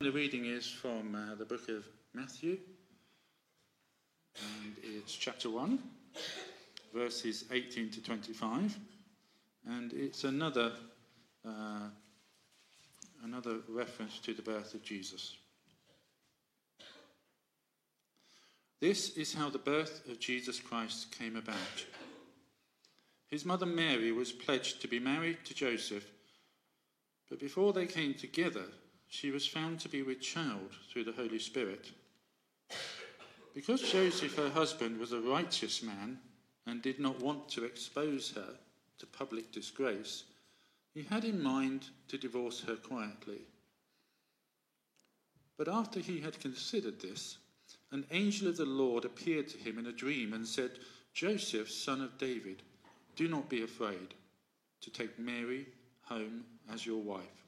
The reading is from uh, the book of Matthew, and it's chapter 1, verses 18 to 25, and it's another, uh, another reference to the birth of Jesus. This is how the birth of Jesus Christ came about. His mother Mary was pledged to be married to Joseph, but before they came together, she was found to be with child through the Holy Spirit. Because Joseph, her husband, was a righteous man and did not want to expose her to public disgrace, he had in mind to divorce her quietly. But after he had considered this, an angel of the Lord appeared to him in a dream and said, Joseph, son of David, do not be afraid to take Mary home as your wife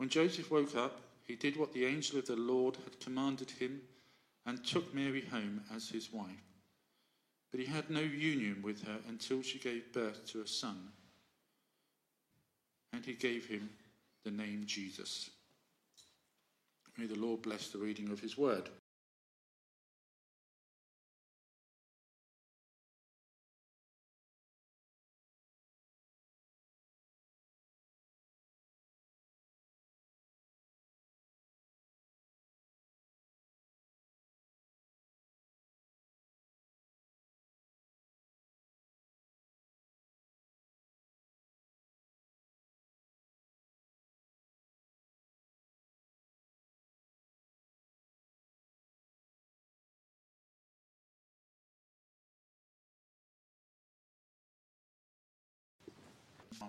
When Joseph woke up, he did what the angel of the Lord had commanded him and took Mary home as his wife. But he had no union with her until she gave birth to a son. And he gave him the name Jesus. May the Lord bless the reading of his word.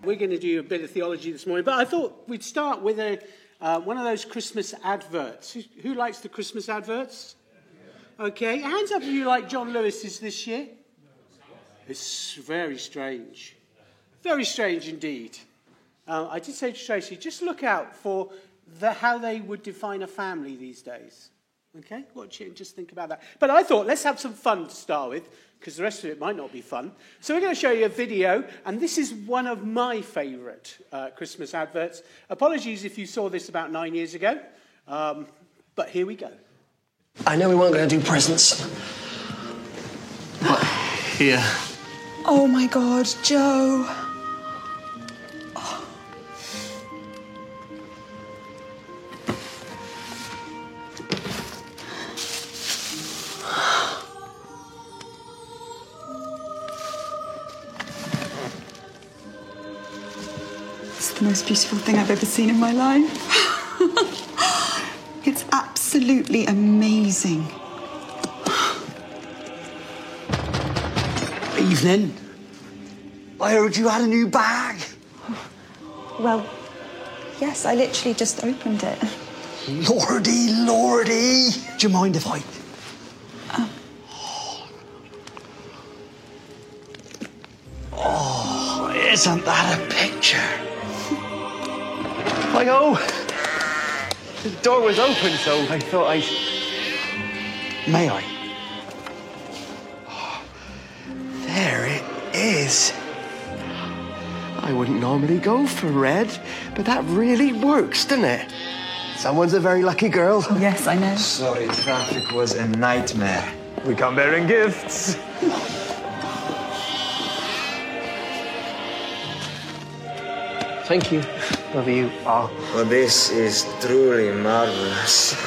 We're going to do a bit of theology this morning, but I thought we'd start with a, uh, one of those Christmas adverts. Who, who likes the Christmas adverts? Okay, hands up if you like John Lewis's this year. It's very strange. Very strange indeed. Uh, I did say to Tracy, just look out for the, how they would define a family these days. Okay, watch it and just think about that. But I thought, let's have some fun to start with because the rest of it might not be fun. So we're going to show you a video, and this is one of my favourite uh, Christmas adverts. Apologies if you saw this about nine years ago, um, but here we go. I know we weren't going to do presents, but here. Oh my God, Joe. Beautiful thing I've ever seen in my life. it's absolutely amazing. Evening. I heard you had a new bag. Well, yes, I literally just opened it. Lordy, lordy. Do you mind if I. Um. Oh, isn't that a picture? I go. The door was open, so I thought I. May I? Oh, there it is. I wouldn't normally go for red, but that really works, doesn't it? Someone's a very lucky girl. Yes, I know. Sorry, traffic was a nightmare. We come bearing gifts. Thank you. Love you all. Well, this is truly marvelous.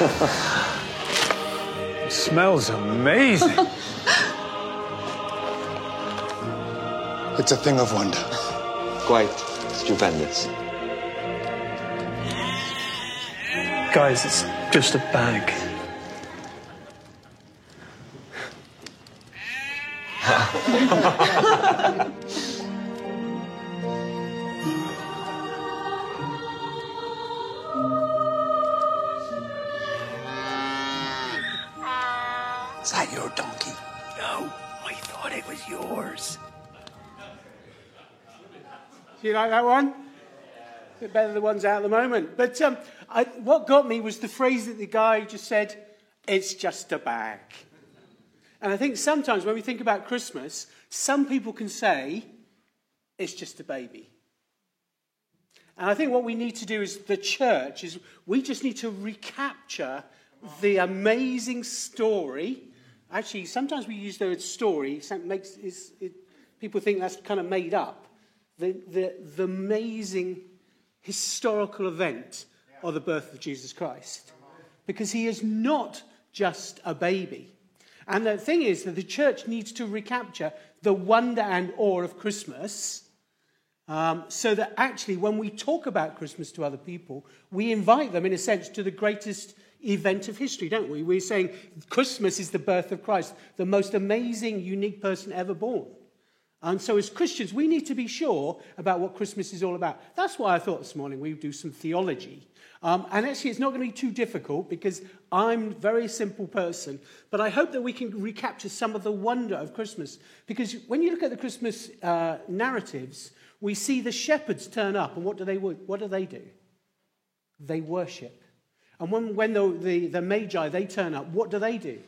it smells amazing. it's a thing of wonder. Quite stupendous. Guys, it's just a bag. like that one? A bit better than the ones out at the moment. But um, I, what got me was the phrase that the guy just said, it's just a bag. And I think sometimes when we think about Christmas, some people can say, it's just a baby. And I think what we need to do as the church is we just need to recapture the amazing story. Actually, sometimes we use the word story. It makes, it, people think that's kind of made up. The, the, the amazing historical event of the birth of Jesus Christ. Because he is not just a baby. And the thing is that the church needs to recapture the wonder and awe of Christmas um, so that actually, when we talk about Christmas to other people, we invite them, in a sense, to the greatest event of history, don't we? We're saying Christmas is the birth of Christ, the most amazing, unique person ever born. And so, as Christians, we need to be sure about what Christmas is all about. That's why I thought this morning we would do some theology. Um, and actually, it's not going to be too difficult because I'm a very simple person. But I hope that we can recapture some of the wonder of Christmas. Because when you look at the Christmas uh, narratives, we see the shepherds turn up, and what do they, what do, they do? They worship. And when, when the, the, the Magi, they turn up, what do they do?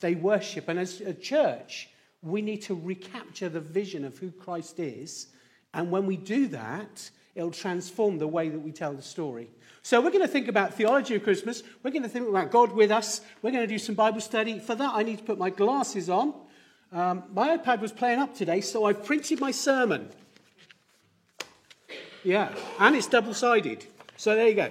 They worship. And as a church, we need to recapture the vision of who Christ is. And when we do that, it'll transform the way that we tell the story. So we're going to think about theology of Christmas. We're going to think about God with us. We're going to do some Bible study. For that, I need to put my glasses on. Um, my iPad was playing up today, so I've printed my sermon. Yeah, and it's double sided. So there you go.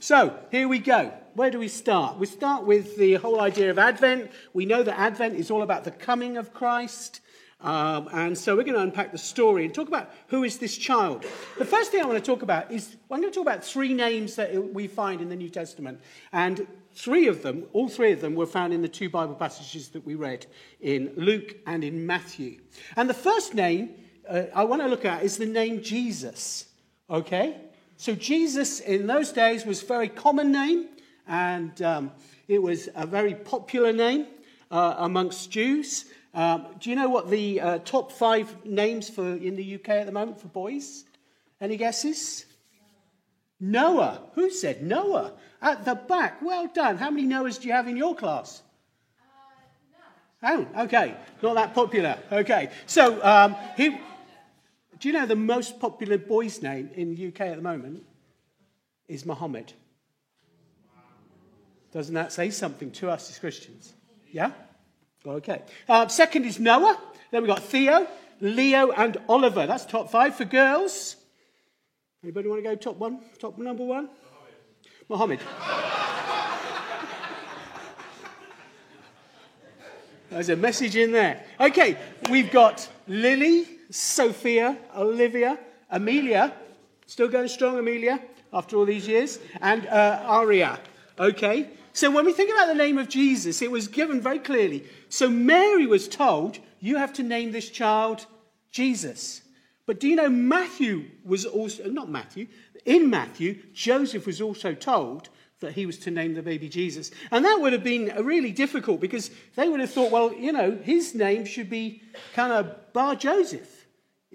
So here we go. Where do we start? We start with the whole idea of Advent. We know that Advent is all about the coming of Christ. Um, and so we're going to unpack the story and talk about who is this child. The first thing I want to talk about is I'm going to talk about three names that we find in the New Testament. And three of them, all three of them, were found in the two Bible passages that we read in Luke and in Matthew. And the first name uh, I want to look at is the name Jesus. Okay? So Jesus in those days was a very common name, and um, it was a very popular name uh, amongst Jews. Um, do you know what the uh, top five names for in the UK at the moment for boys? Any guesses? Noah. Who said Noah? At the back. Well done. How many Noahs do you have in your class? Uh, no. Oh, okay. Not that popular. Okay. So um, he, do you know the most popular boy's name in the UK at the moment is Muhammad? Doesn't that say something to us as Christians? Yeah? Okay. Uh, second is Noah. Then we've got Theo, Leo, and Oliver. That's top five for girls. Anybody want to go top one? Top number one? Mohammed. There's a message in there. Okay, we've got Lily, Sophia, Olivia, Amelia, still going strong, Amelia, after all these years, and uh, Aria. Okay? So when we think about the name of Jesus, it was given very clearly. So Mary was told, You have to name this child Jesus. But do you know Matthew was also, not Matthew, in Matthew, Joseph was also told that he was to name the baby Jesus. And that would have been really difficult because they would have thought, well, you know, his name should be kind of Bar Joseph.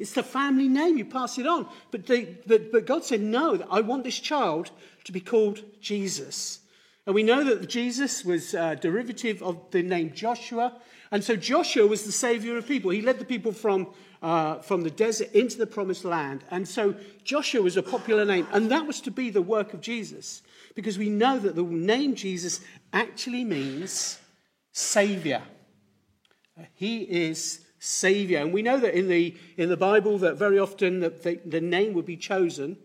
It's the family name, you pass it on. But, but, but God said, no, I want this child to be called Jesus. And we know that Jesus was a derivative of the name Joshua. And so Joshua was the savior of people. He led the people from, uh, from the desert into the promised land. And so Joshua was a popular name. And that was to be the work of Jesus. Because we know that the name Jesus actually means savior. He is Savior. And we know that in the, in the Bible that very often the, the, the name would be chosen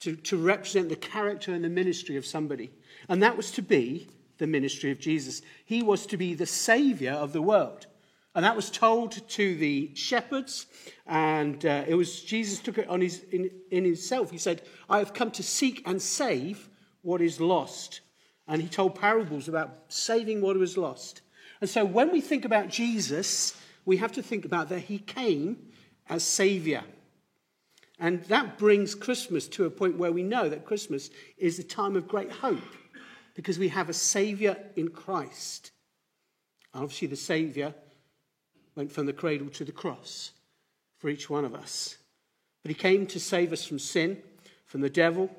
to, to represent the character and the ministry of somebody. And that was to be the ministry of Jesus. He was to be the Savior of the world. And that was told to the shepherds, and uh, it was Jesus took it on his, in, in himself. He said, I have come to seek and save what is lost. And he told parables about saving what was lost. And so when we think about Jesus, we have to think about that he came as Savior. And that brings Christmas to a point where we know that Christmas is a time of great hope because we have a Savior in Christ. And obviously, the Saviour went from the cradle to the cross for each one of us. But he came to save us from sin, from the devil,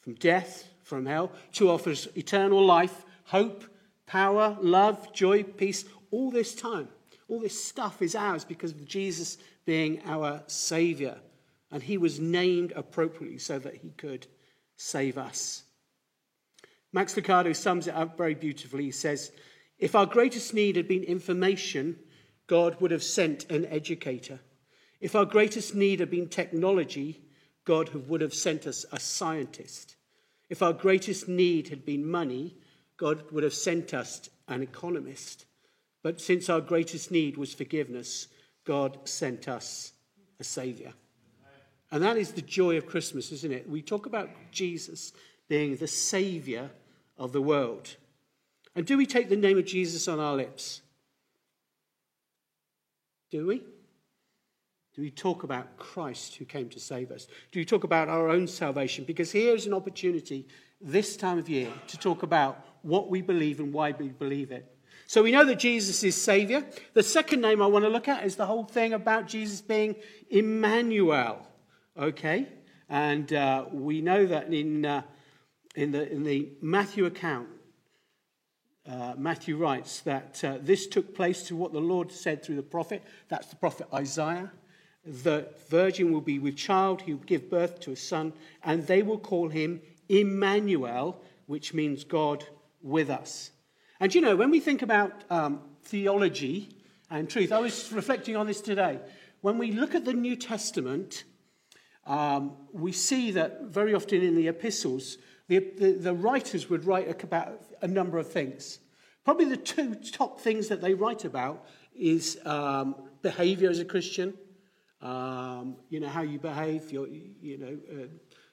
from death, from hell, to offer us eternal life, hope, power, love, joy, peace. All this time, all this stuff is ours because of Jesus being our Saviour. And he was named appropriately so that he could save us. Max Lucado sums it up very beautifully. He says, If our greatest need had been information, God would have sent an educator. If our greatest need had been technology, God would have sent us a scientist. If our greatest need had been money, God would have sent us an economist. But since our greatest need was forgiveness, God sent us a Saviour. And that is the joy of Christmas, isn't it? We talk about Jesus being the Saviour of the world. And do we take the name of Jesus on our lips? Do we? Do we talk about Christ who came to save us? Do we talk about our own salvation? Because here is an opportunity this time of year to talk about what we believe and why we believe it. So we know that Jesus is Savior. The second name I want to look at is the whole thing about Jesus being Emmanuel. Okay? And uh, we know that in, uh, in, the, in the Matthew account, uh, Matthew writes that uh, this took place to what the Lord said through the prophet. That's the prophet Isaiah. The virgin will be with child, he will give birth to a son, and they will call him Emmanuel, which means God with us. And you know, when we think about um, theology and truth, I was reflecting on this today. When we look at the New Testament, um, we see that very often in the epistles, the, the, the, writers would write about a number of things. Probably the two top things that they write about is um, behavior as a Christian, um, you know, how you behave, your, you know, uh,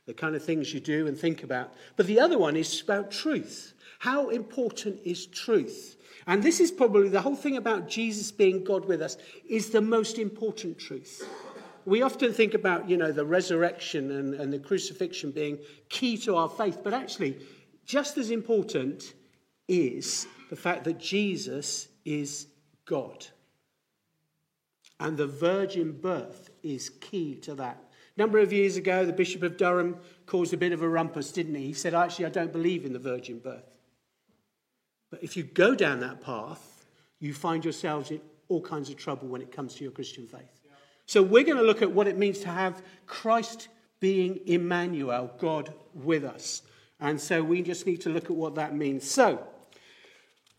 the kind of things you do and think about. But the other one is about truth. How important is truth? And this is probably the whole thing about Jesus being God with us is the most important truth. We often think about, you know, the resurrection and, and the crucifixion being key to our faith, but actually, just as important is the fact that Jesus is God. And the virgin birth is key to that. A number of years ago, the Bishop of Durham caused a bit of a rumpus, didn't he? He said, Actually, I don't believe in the virgin birth. But if you go down that path, you find yourselves in all kinds of trouble when it comes to your Christian faith. So we're going to look at what it means to have Christ being Emmanuel, God with us. And so we just need to look at what that means. So,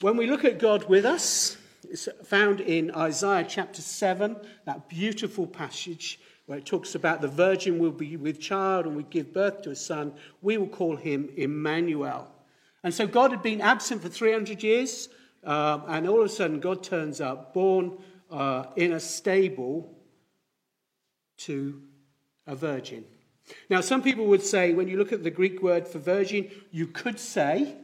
when we look at God with us, it's found in Isaiah chapter 7, that beautiful passage where it talks about the virgin will be with child and we give birth to a son. We will call him Emmanuel. And so God had been absent for 300 years, uh, and all of a sudden God turns up, born uh, in a stable to a virgin. Now, some people would say, when you look at the Greek word for virgin, you could say,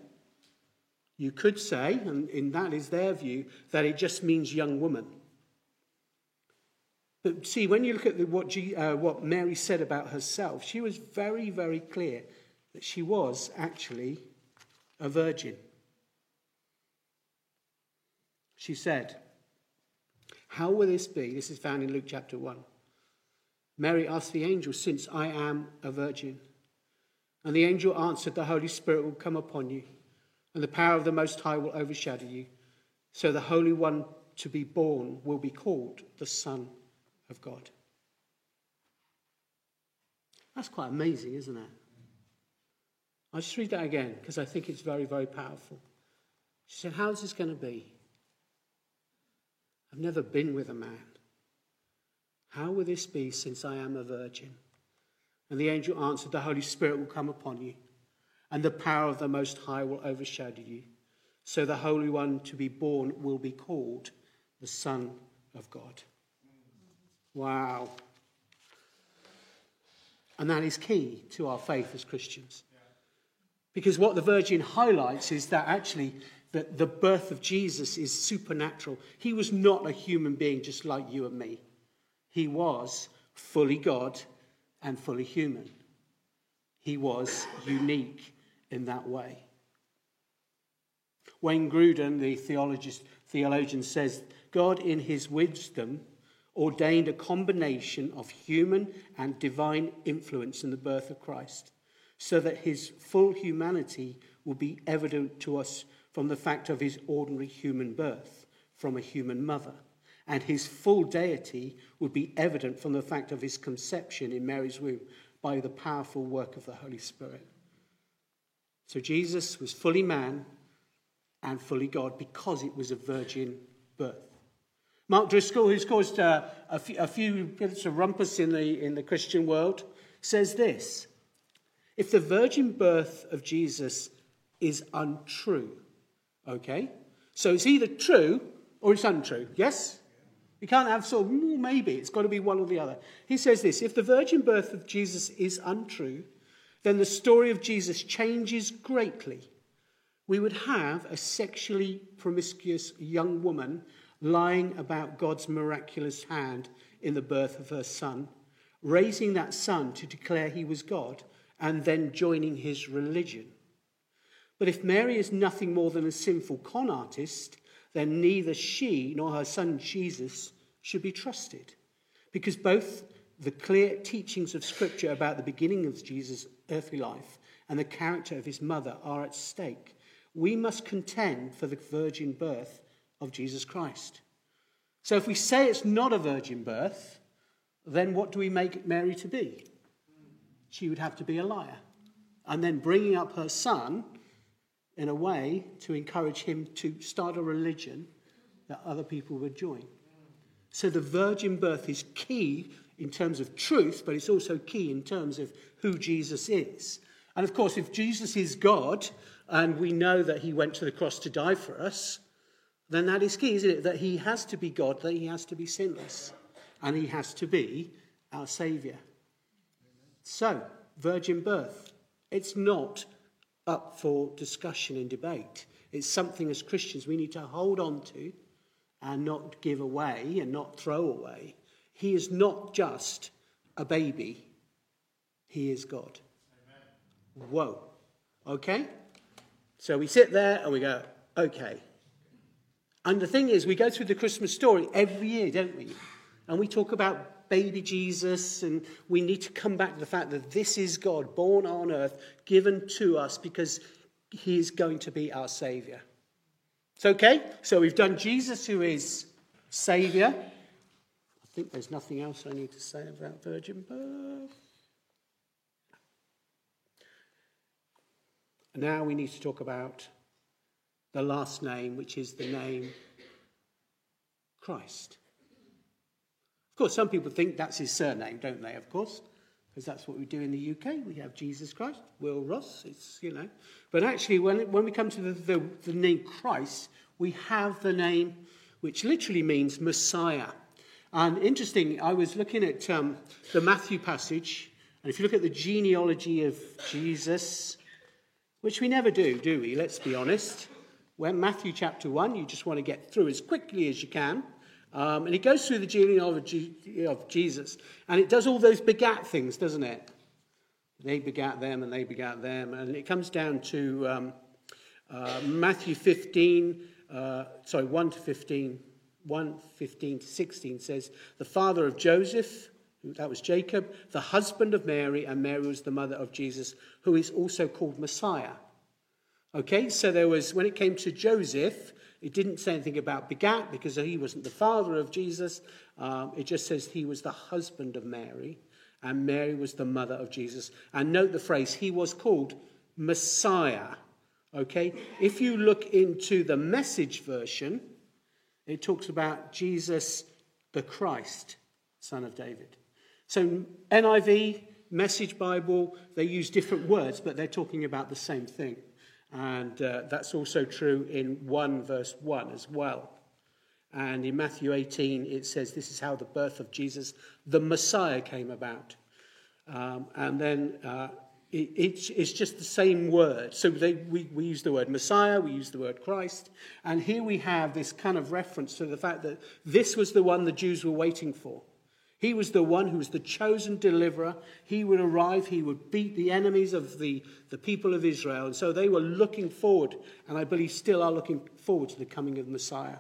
you could say, and, and that is their view, that it just means young woman. But see, when you look at the, what, G, uh, what Mary said about herself, she was very, very clear that she was actually a virgin. She said, How will this be? This is found in Luke chapter 1. Mary asked the angel, Since I am a virgin. And the angel answered, The Holy Spirit will come upon you, and the power of the Most High will overshadow you. So the Holy One to be born will be called the Son of God. That's quite amazing, isn't it? I'll just read that again because I think it's very, very powerful. She said, How's this going to be? I've never been with a man. How will this be since I am a virgin? And the angel answered, The Holy Spirit will come upon you, and the power of the Most High will overshadow you. So the Holy One to be born will be called the Son of God. Wow. And that is key to our faith as Christians. Because what the Virgin highlights is that actually that the birth of Jesus is supernatural. He was not a human being just like you and me. He was fully God and fully human. He was unique in that way. Wayne Grudem, the theologist, theologian, says God, in his wisdom, ordained a combination of human and divine influence in the birth of Christ, so that his full humanity will be evident to us from the fact of his ordinary human birth from a human mother, and his full deity would be evident from the fact of his conception in Mary's womb by the powerful work of the Holy Spirit. So Jesus was fully man and fully God because it was a virgin birth. Mark Driscoll, who's caused uh, a, few, a few bits of rumpus in the, in the Christian world, says this If the virgin birth of Jesus is untrue, okay? So it's either true or it's untrue, yes? You can't have sort of, maybe, it's got to be one or the other. He says this If the virgin birth of Jesus is untrue, then the story of Jesus changes greatly. We would have a sexually promiscuous young woman lying about God's miraculous hand in the birth of her son, raising that son to declare he was God, and then joining his religion. But if Mary is nothing more than a sinful con artist, then neither she nor her son Jesus should be trusted. Because both the clear teachings of Scripture about the beginning of Jesus' earthly life and the character of his mother are at stake. We must contend for the virgin birth of Jesus Christ. So if we say it's not a virgin birth, then what do we make Mary to be? She would have to be a liar. And then bringing up her son in a way to encourage him to start a religion that other people would join. So the virgin birth is key in terms of truth, but it's also key in terms of who Jesus is. And of course, if Jesus is God, and we know that he went to the cross to die for us, then that is key, isn't it? That he has to be God, that he has to be sinless, and he has to be our Saviour. So, virgin birth, it's not up for discussion and debate. It's something as Christians we need to hold on to and not give away and not throw away. He is not just a baby, he is God. Amen. Whoa. Okay? So we sit there and we go, okay. And the thing is, we go through the Christmas story every year, don't we? And we talk about baby Jesus, and we need to come back to the fact that this is God, born on earth, given to us because he is going to be our Savior. It's okay? So we've done Jesus, who is Savior. I think there's nothing else I need to say about virgin birth. Now we need to talk about the last name, which is the name Christ. Of course, some people think that's his surname, don't they? Of course, because that's what we do in the UK. We have Jesus Christ, Will Ross. It's you know, but actually, when when we come to the, the, the name Christ, we have the name which literally means Messiah. And interesting, I was looking at um, the Matthew passage, and if you look at the genealogy of Jesus, which we never do, do we? Let's be honest. When Matthew chapter 1, you just want to get through as quickly as you can. Um, and it goes through the genealogy of Jesus. And it does all those begat things, doesn't it? They begat them and they begat them. And it comes down to um, uh, Matthew 15, uh, sorry, 1 to 15, 1 15 to 16 says, The father of Joseph, that was Jacob, the husband of Mary, and Mary was the mother of Jesus, who is also called Messiah. Okay, so there was, when it came to Joseph, it didn't say anything about begat because he wasn't the father of Jesus. Um, it just says he was the husband of Mary, and Mary was the mother of Jesus. And note the phrase, he was called Messiah. Okay, if you look into the message version, it talks about Jesus the Christ, son of David. So, NIV, Message Bible, they use different words, but they're talking about the same thing. And uh, that's also true in 1 verse 1 as well. And in Matthew 18, it says this is how the birth of Jesus, the Messiah, came about. Um, and then uh, it, it's, it's, just the same word. So they, we, we use the word Messiah, we use the word Christ. And here we have this kind of reference to the fact that this was the one the Jews were waiting for. He was the one who was the chosen deliverer. He would arrive, he would beat the enemies of the, the people of Israel. And so they were looking forward, and I believe still are looking forward to the coming of the Messiah.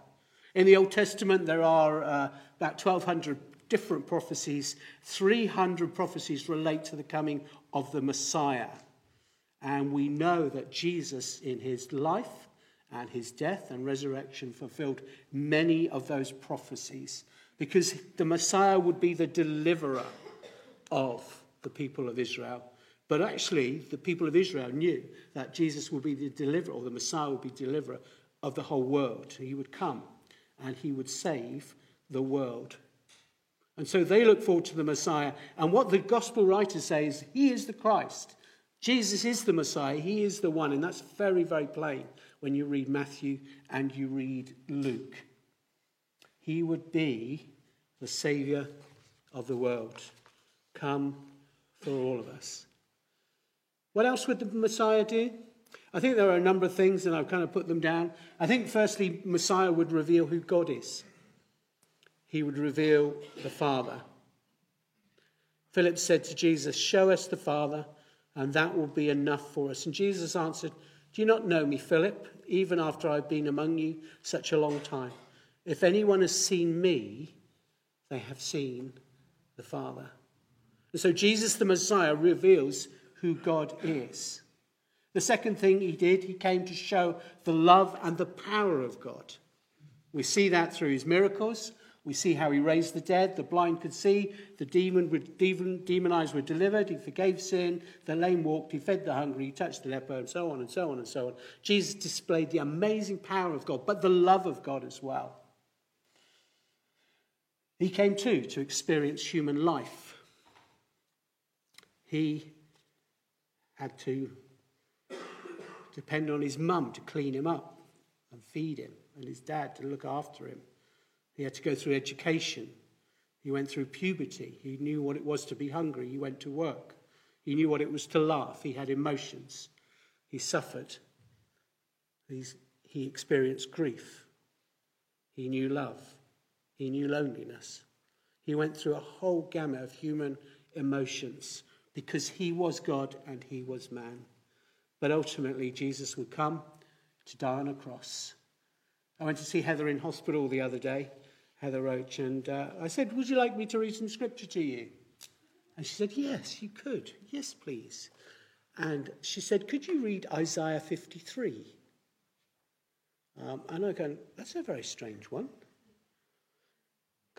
In the Old Testament, there are uh, about 1,200 different prophecies. 300 prophecies relate to the coming of the Messiah. And we know that Jesus, in his life and his death and resurrection, fulfilled many of those prophecies because the Messiah would be the deliverer of the people of Israel. But actually, the people of Israel knew that Jesus would be the deliverer, or the Messiah would be deliverer of the whole world. He would come and he would save the world. And so they look forward to the Messiah. And what the gospel writers say is, He is the Christ. Jesus is the Messiah. He is the one. And that's very, very plain when you read Matthew and you read Luke. He would be the Saviour of the world, come for all of us. What else would the Messiah do? I think there are a number of things, and I've kind of put them down. I think, firstly, Messiah would reveal who God is, he would reveal the Father. Philip said to Jesus, Show us the Father, and that will be enough for us. And Jesus answered, Do you not know me, Philip, even after I've been among you such a long time? If anyone has seen me, they have seen the Father. And so Jesus the Messiah reveals who God is. The second thing he did, he came to show the love and the power of God. We see that through his miracles. We see how he raised the dead, the blind could see, the demon, demon, demonized were delivered, he forgave sin, the lame walked, he fed the hungry, he touched the leper, and so on and so on and so on. Jesus displayed the amazing power of God, but the love of God as well. He came too to experience human life. He had to depend on his mum to clean him up and feed him, and his dad to look after him. He had to go through education. He went through puberty. He knew what it was to be hungry. He went to work. He knew what it was to laugh. He had emotions. He suffered. He's, he experienced grief. He knew love. He knew loneliness. He went through a whole gamut of human emotions because he was God and he was man. But ultimately, Jesus would come to die on a cross. I went to see Heather in hospital the other day, Heather Roach, and uh, I said, Would you like me to read some scripture to you? And she said, Yes, you could. Yes, please. And she said, Could you read Isaiah 53? Um, and I go, That's a very strange one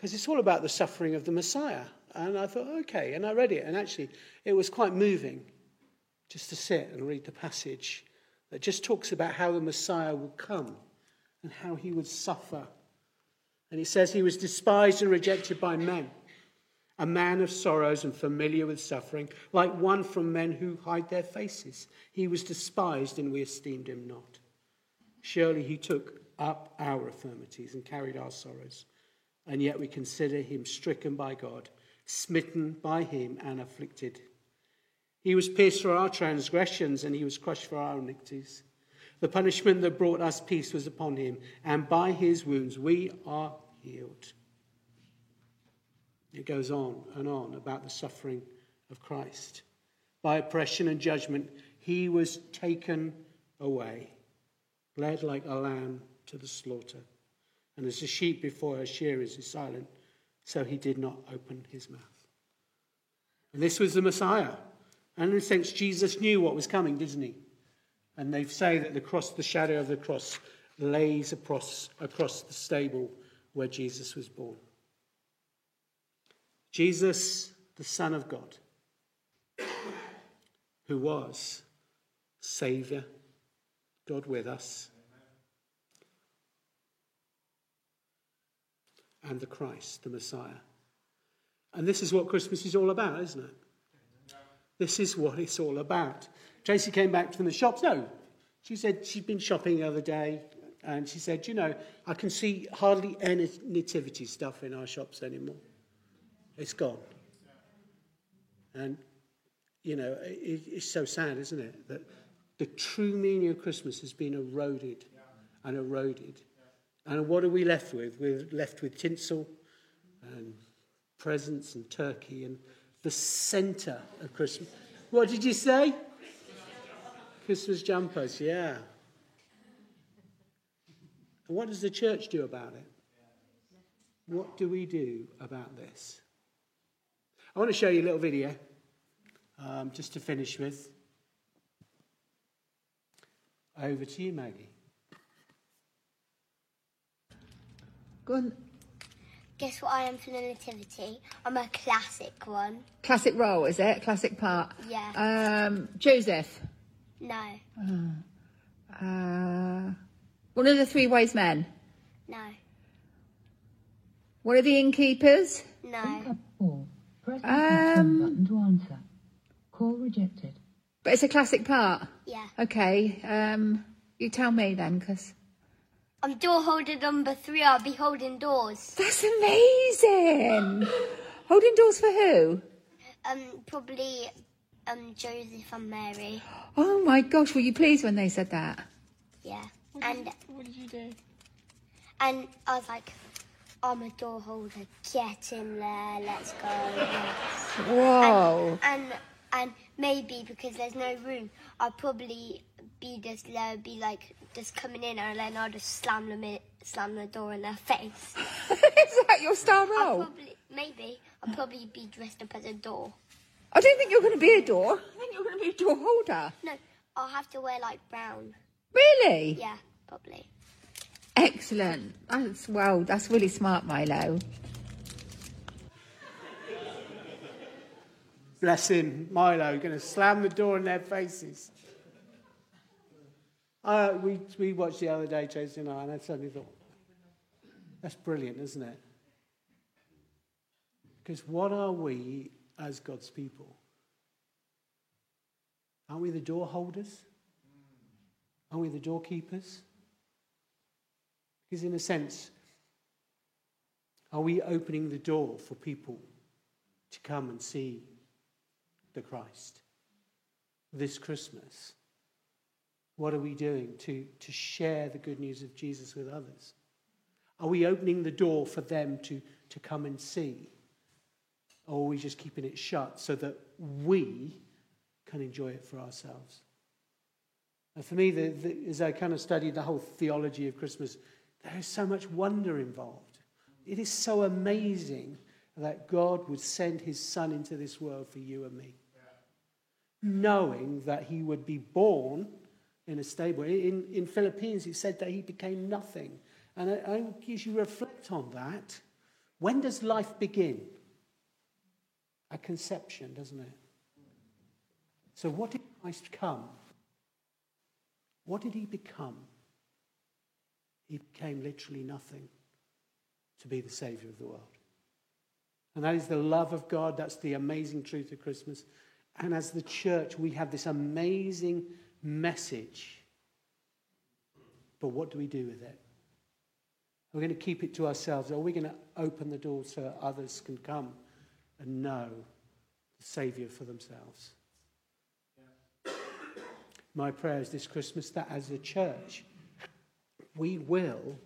because it's all about the suffering of the Messiah. And I thought, okay. And I read it, and actually, it was quite moving just to sit and read the passage that just talks about how the Messiah would come and how he would suffer. And he says he was despised and rejected by men, a man of sorrows and familiar with suffering, like one from men who hide their faces. He was despised, and we esteemed him not. Surely he took up our infirmities and carried our sorrows and yet we consider him stricken by God, smitten by him, and afflicted. He was pierced for our transgressions, and he was crushed for our iniquities. The punishment that brought us peace was upon him, and by his wounds we are healed. It goes on and on about the suffering of Christ. By oppression and judgment, he was taken away, led like a lamb to the slaughter. And as a sheep before her shearers is silent, so he did not open his mouth. And this was the Messiah. And in a sense, Jesus knew what was coming, didn't he? And they say that the cross, the shadow of the cross, lays across, across the stable where Jesus was born. Jesus, the Son of God, who was Saviour, God with us, and the Christ, the Messiah. And this is what Christmas is all about, isn't it? This is what it's all about. Tracy came back from the shops. No, she said she'd been shopping the other day and she said, You know, I can see hardly any nativity stuff in our shops anymore. It's gone. And, you know, it, it's so sad, isn't it? That the true meaning of Christmas has been eroded and eroded and what are we left with? We're left with tinsel and presents and turkey and the centre of Christmas. What did you say? Christmas jumpers, yeah. And what does the church do about it? What do we do about this? I want to show you a little video um, just to finish with. Over to you, Maggie. Go on. Guess what I am for the nativity? I'm a classic one. Classic role, is it? Classic part? Yeah. Um, Joseph. No, Uh, one of the three wise men. no, One of the innkeepers. no. Four. Press the Um, button to answer. Call rejected. But it's a classic part. Yeah. Okay. Um, you tell me then, because I'm door holder number three. I'll be holding doors. that's amazing. Holding doors for who? Um, probably um Joseph and Mary. Oh my gosh, were you pleased when they said that? Yeah. and what did you do? And I was like, I'm a door holder. Get in there. Let's go. Yes. Whoa. And and maybe because there's no room, I'll probably be just there, be like just coming in, and then I'll just slam them in, slam the door in their face. Is that your star I'll role? probably maybe I'll probably be dressed up as a door. I don't think you're going to be a door. I think you're going to be a door holder. No, I'll have to wear like brown. Really? Yeah, probably. Excellent. That's well. That's really smart, Milo. Bless him, Milo, going to slam the door in their faces. Uh, we, we watched the other day, Tracy and I, and I suddenly thought, that's brilliant, isn't it? Because what are we as God's people? Aren't we the door holders? Aren't we the doorkeepers? Because, in a sense, are we opening the door for people to come and see the Christ this Christmas? What are we doing to, to share the good news of Jesus with others? Are we opening the door for them to, to come and see? Or are we just keeping it shut so that we can enjoy it for ourselves? And for me, the, the, as I kind of studied the whole theology of Christmas, there is so much wonder involved. It is so amazing that God would send his son into this world for you and me, knowing that he would be born in a stable. In, in Philippians, it said that he became nothing. And I, I, as you reflect on that, when does life begin? A conception, doesn't it? So, what did Christ come? What did he become? He became literally nothing to be the Savior of the world. And that is the love of God. That's the amazing truth of Christmas. And as the church, we have this amazing message. But what do we do with it? Are we going to keep it to ourselves? Or are we going to open the door so others can come and know the Savior for themselves? My prayer is this Christmas that as a church, we will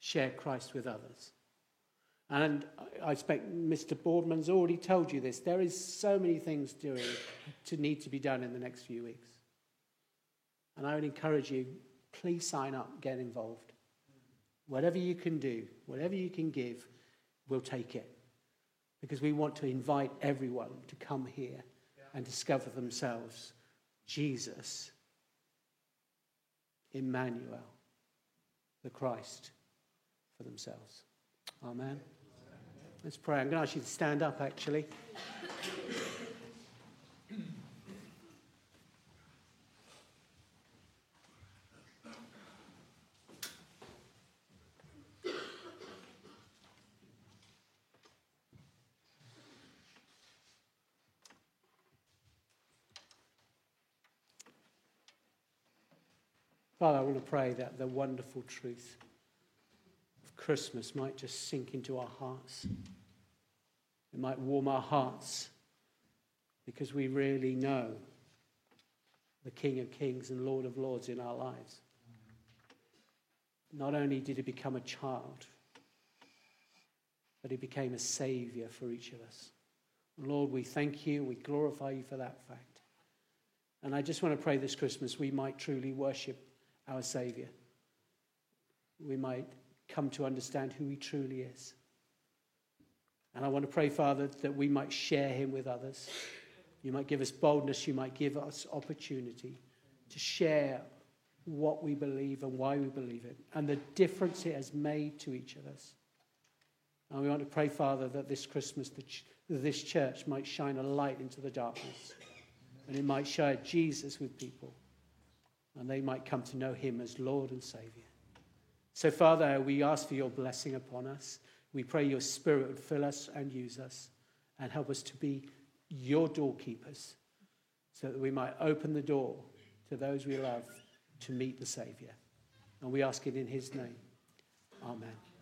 share Christ with others. And I expect Mr. Boardman's already told you this. There is so many things doing to need to be done in the next few weeks. And I would encourage you, please sign up, get involved. Whatever you can do, whatever you can give, we'll take it. Because we want to invite everyone to come here and discover themselves Jesus, Emmanuel, the Christ, for themselves. Amen. Let's pray. I'm going to ask you to stand up, actually. Father, I want to pray that the wonderful truth of Christmas might just sink into our hearts. It might warm our hearts because we really know the King of Kings and Lord of Lords in our lives. Not only did he become a child, but he became a savior for each of us. Lord, we thank you, we glorify you for that fact. And I just want to pray this Christmas we might truly worship our Savior. We might come to understand who he truly is. And I want to pray, Father, that we might share him with others. You might give us boldness, you might give us opportunity to share what we believe and why we believe it and the difference it has made to each of us. And we want to pray, Father, that this Christmas, ch- this church might shine a light into the darkness and it might share Jesus with people and they might come to know him as Lord and Savior. So, Father, we ask for your blessing upon us. We pray your Spirit would fill us and use us and help us to be your doorkeepers so that we might open the door to those we love to meet the Saviour. And we ask it in his name. Amen.